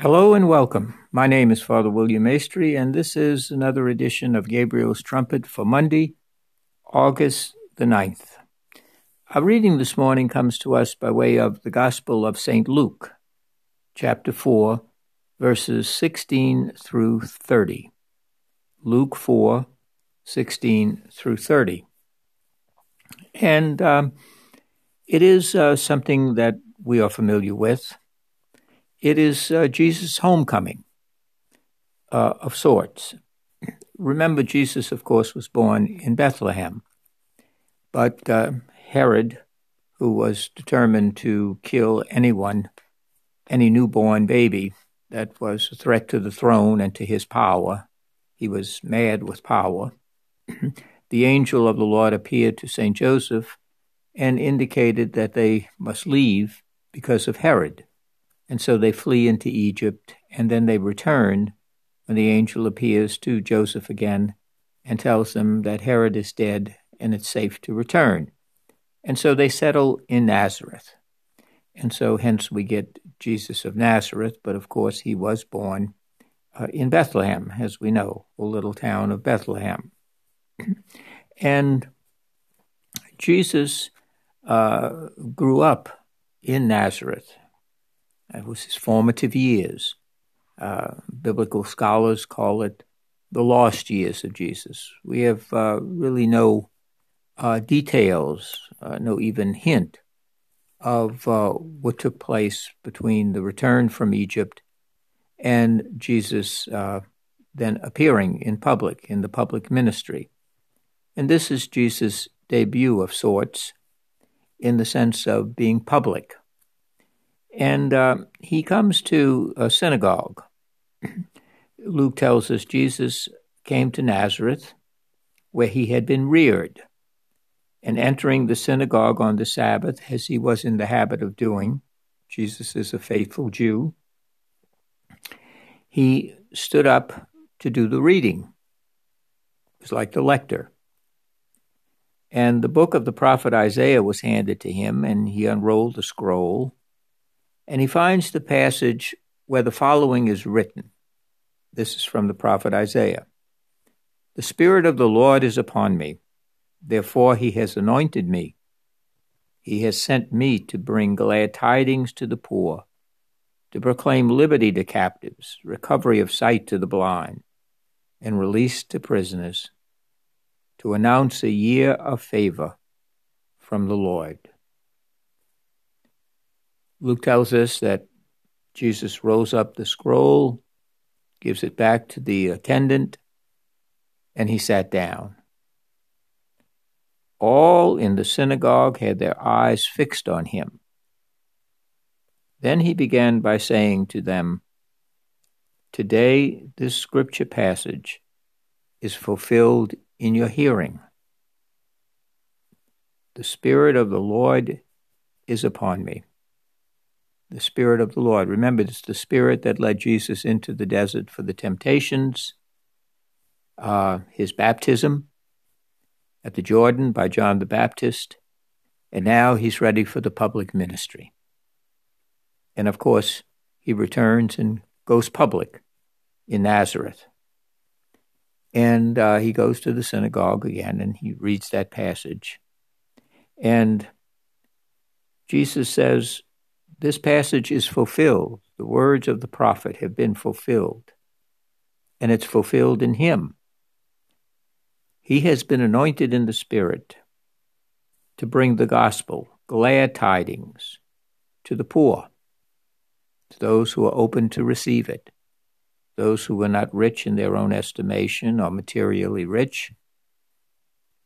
Hello and welcome. My name is Father William Maestri, and this is another edition of Gabriel's Trumpet for Monday, August the 9th. Our reading this morning comes to us by way of the Gospel of St. Luke, chapter 4, verses 16 through 30. Luke 4, 16 through 30. And um, it is uh, something that we are familiar with. It is uh, Jesus' homecoming uh, of sorts. Remember, Jesus, of course, was born in Bethlehem, but uh, Herod, who was determined to kill anyone, any newborn baby that was a threat to the throne and to his power, he was mad with power. the angel of the Lord appeared to St. Joseph and indicated that they must leave because of Herod. And so they flee into Egypt, and then they return when the angel appears to Joseph again and tells them that Herod is dead and it's safe to return. And so they settle in Nazareth. And so hence we get Jesus of Nazareth, but of course he was born uh, in Bethlehem, as we know, the little town of Bethlehem. and Jesus uh, grew up in Nazareth. It was his formative years. Uh, biblical scholars call it the lost years of Jesus. We have uh, really no uh, details, uh, no even hint of uh, what took place between the return from Egypt and Jesus uh, then appearing in public, in the public ministry. And this is Jesus' debut of sorts in the sense of being public. And uh, he comes to a synagogue. Luke tells us Jesus came to Nazareth, where he had been reared, and entering the synagogue on the Sabbath, as he was in the habit of doing, Jesus is a faithful Jew, he stood up to do the reading. It was like the lector. And the book of the prophet Isaiah was handed to him, and he unrolled the scroll and he finds the passage where the following is written. This is from the prophet Isaiah. The Spirit of the Lord is upon me, therefore he has anointed me. He has sent me to bring glad tidings to the poor, to proclaim liberty to captives, recovery of sight to the blind, and release to prisoners, to announce a year of favor from the Lord. Luke tells us that Jesus rolls up the scroll, gives it back to the attendant, and he sat down. All in the synagogue had their eyes fixed on him. Then he began by saying to them, Today this scripture passage is fulfilled in your hearing. The Spirit of the Lord is upon me the Spirit of the Lord. Remember, it's the Spirit that led Jesus into the desert for the temptations, uh, his baptism at the Jordan by John the Baptist, and now he's ready for the public ministry. And of course, he returns and goes public in Nazareth. And uh, he goes to the synagogue again and he reads that passage. And Jesus says, this passage is fulfilled. The words of the prophet have been fulfilled, and it's fulfilled in him. He has been anointed in the Spirit to bring the gospel, glad tidings, to the poor, to those who are open to receive it, those who are not rich in their own estimation or materially rich,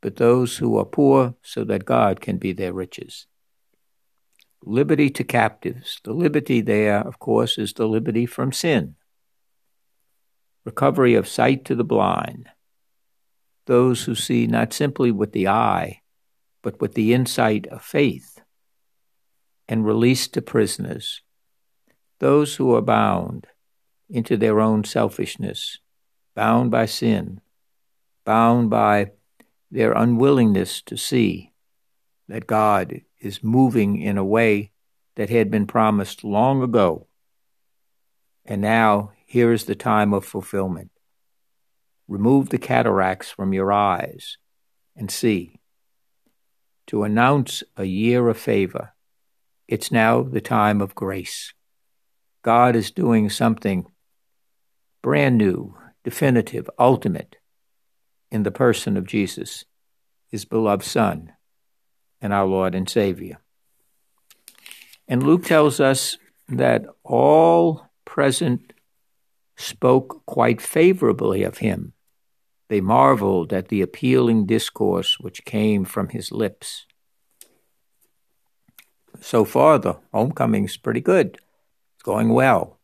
but those who are poor so that God can be their riches liberty to captives. The liberty there, of course, is the liberty from sin. Recovery of sight to the blind. Those who see not simply with the eye, but with the insight of faith. And release to prisoners. Those who are bound into their own selfishness, bound by sin, bound by their unwillingness to see that God is moving in a way that had been promised long ago. And now here is the time of fulfillment. Remove the cataracts from your eyes and see. To announce a year of favor. It's now the time of grace. God is doing something brand new, definitive, ultimate in the person of Jesus, his beloved Son, and our Lord and Savior. And Luke tells us that all present spoke quite favorably of him. They marveled at the appealing discourse which came from his lips. So far, the homecoming's pretty good. It's going well.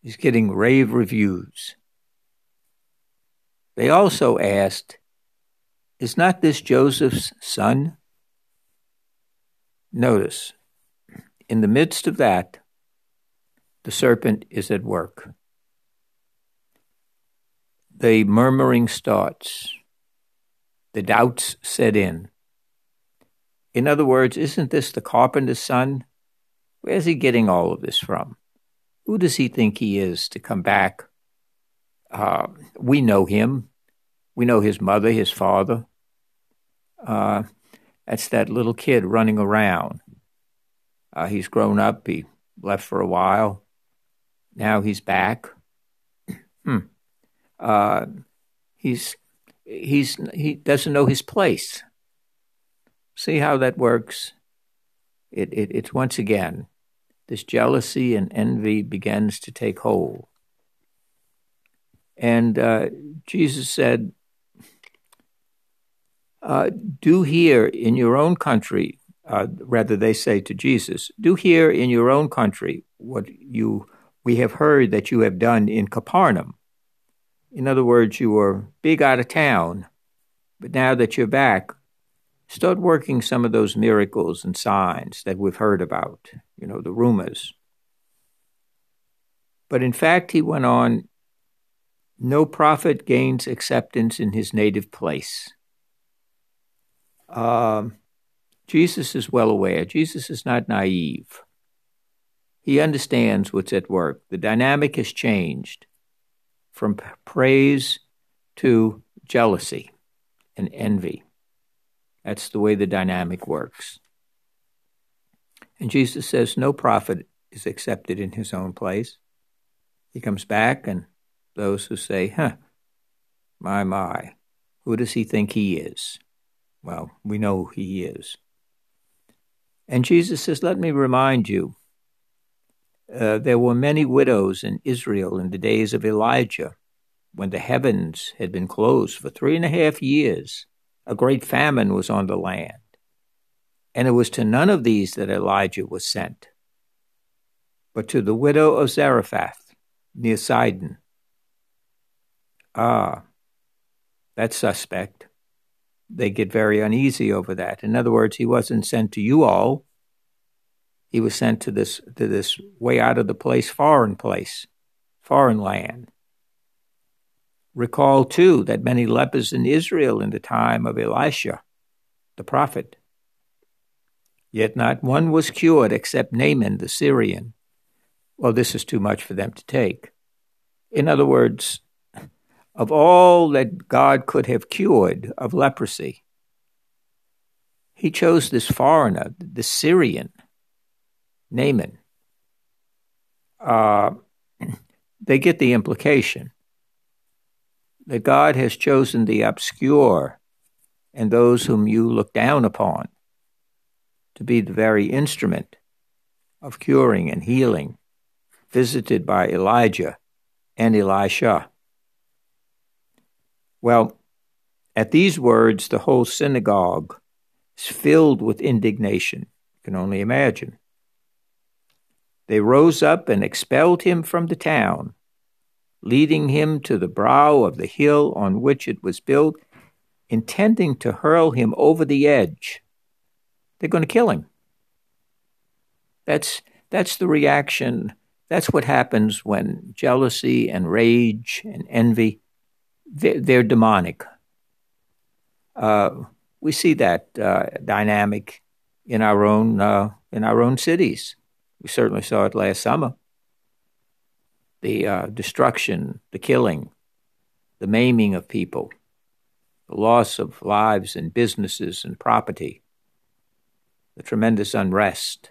He's getting rave reviews. They also asked, Is not this Joseph's son? Notice, in the midst of that, the serpent is at work. The murmuring starts. The doubts set in. In other words, isn't this the carpenter's son? Where's he getting all of this from? Who does he think he is to come back? Uh, we know him. We know his mother, his father. Uh, that's that little kid running around. Uh, he's grown up. He left for a while. Now he's back. hmm. Uh, he's he's he doesn't know his place. See how that works. It, it it's once again this jealousy and envy begins to take hold. And uh, Jesus said, uh, "Do here in your own country." Uh, rather, they say to Jesus, "Do here in your own country what you we have heard that you have done in Capernaum." In other words, you were big out of town, but now that you're back, start working some of those miracles and signs that we've heard about, you know, the rumors. But in fact, he went on, no prophet gains acceptance in his native place. Um, Jesus is well aware. Jesus is not naive. He understands what's at work. The dynamic has changed from praise to jealousy and envy. That's the way the dynamic works. And Jesus says no prophet is accepted in his own place. He comes back, and those who say, huh, my, my, who does he think he is? Well, we know he is. And Jesus says, let me remind you uh, there were many widows in Israel in the days of Elijah, when the heavens had been closed for three and a half years. A great famine was on the land. And it was to none of these that Elijah was sent, but to the widow of Zarephath near Sidon. Ah, that's suspect. They get very uneasy over that. In other words, he wasn't sent to you all, he was sent to this to this way out of the place, foreign place, foreign land. Recall too that many lepers in Israel in the time of Elisha, the prophet. Yet not one was cured except Naaman the Syrian. Well, this is too much for them to take. In other words, of all that God could have cured of leprosy, he chose this foreigner, the Syrian, Naaman. Uh, they get the implication that God has chosen the obscure and those whom you look down upon to be the very instrument of curing and healing visited by Elijah and Elisha. Well, at these words, the whole synagogue is filled with indignation. You can only imagine. They rose up and expelled him from the town, leading him to the brow of the hill on which it was built, intending to hurl him over the edge. They're going to kill him. That's, that's the reaction. That's what happens when jealousy and rage and envy, they're, they're demonic. Uh, we see that uh, dynamic in our own uh, in our own cities. We certainly saw it last summer. the uh, destruction, the killing, the maiming of people, the loss of lives and businesses and property, the tremendous unrest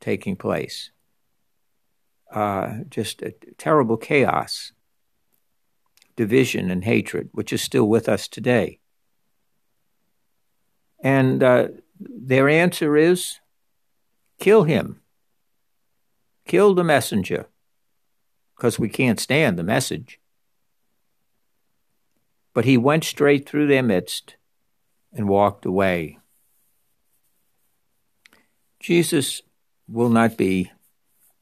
taking place, uh, just a terrible chaos, division and hatred, which is still with us today. And uh, their answer is kill him, kill the messenger, because we can't stand the message. But he went straight through their midst and walked away. Jesus will not be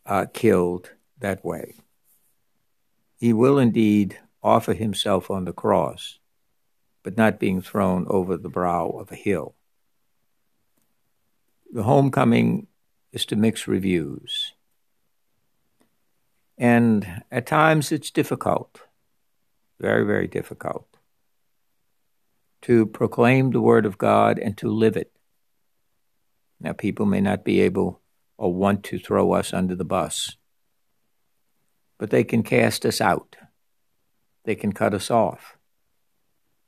uh, killed that way. He will indeed offer himself on the cross, but not being thrown over the brow of a hill. The homecoming is to mix reviews. And at times it's difficult, very, very difficult, to proclaim the Word of God and to live it. Now, people may not be able or want to throw us under the bus, but they can cast us out. They can cut us off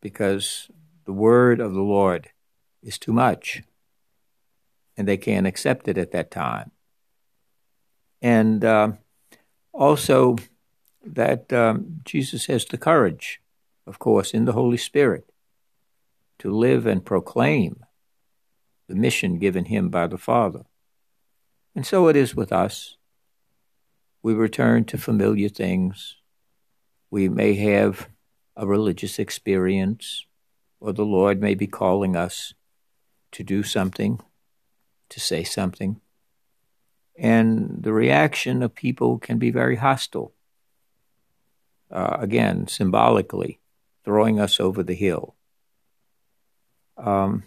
because the Word of the Lord is too much and they can't accept it at that time. And uh, also, that um, Jesus has the courage, of course, in the Holy Spirit to live and proclaim the mission given him by the Father. And so it is with us. We return to familiar things. We may have a religious experience, or the Lord may be calling us to do something, to say something. And the reaction of people can be very hostile. Uh, again, symbolically, throwing us over the hill. Um,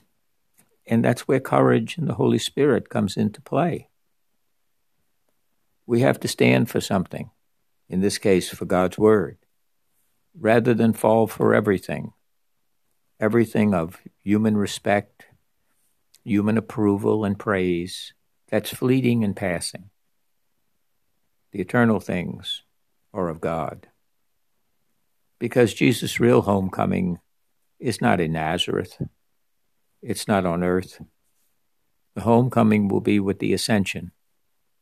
and that's where courage and the Holy Spirit comes into play. We have to stand for something, in this case, for God's Word, rather than fall for everything. Everything of human respect, human approval and praise, that's fleeting and passing. The eternal things are of God. Because Jesus' real homecoming is not in Nazareth, it's not on earth. The homecoming will be with the ascension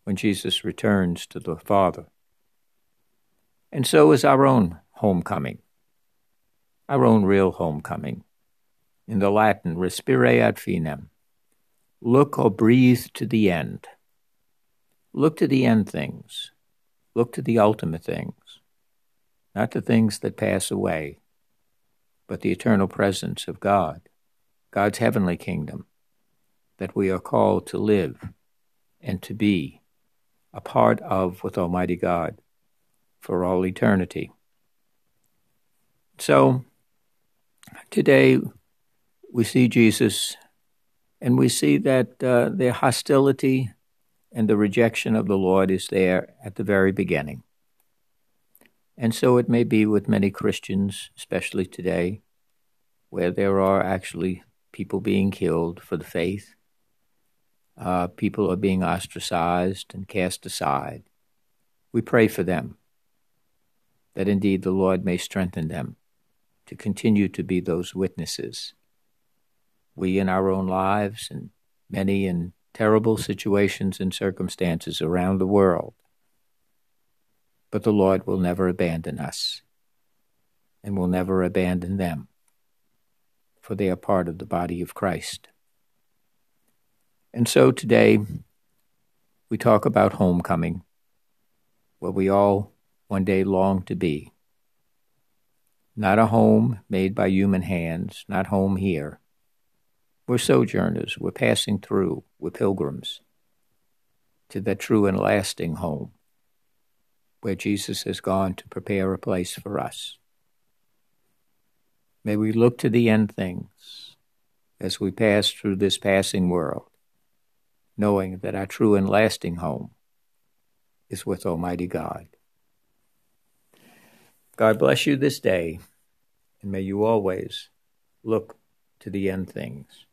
when Jesus returns to the Father. And so is our own homecoming, our own real homecoming. In the Latin, respire ad finem, look or breathe to the end. Look to the end things. Look to the ultimate things, not the things that pass away, but the eternal presence of God, God's heavenly kingdom, that we are called to live and to be a part of with Almighty God for all eternity. So, today we see Jesus and we see that uh, the hostility and the rejection of the Lord is there at the very beginning. And so it may be with many Christians, especially today, where there are actually people being killed for the faith uh, people are being ostracized and cast aside. We pray for them, that indeed the Lord may strengthen them to continue to be those witnesses. We in our own lives and many in terrible situations and circumstances around the world. But the Lord will never abandon us and will never abandon them, for they are part of the body of Christ. And so today we talk about homecoming, where we all one day long to be. Not a home made by human hands, not home here. We're sojourners, we're passing through, we're pilgrims to the true and lasting home where Jesus has gone to prepare a place for us. May we look to the end things as we pass through this passing world knowing that our true and lasting home is with Almighty God. God bless you this day, and may you always look to the end things.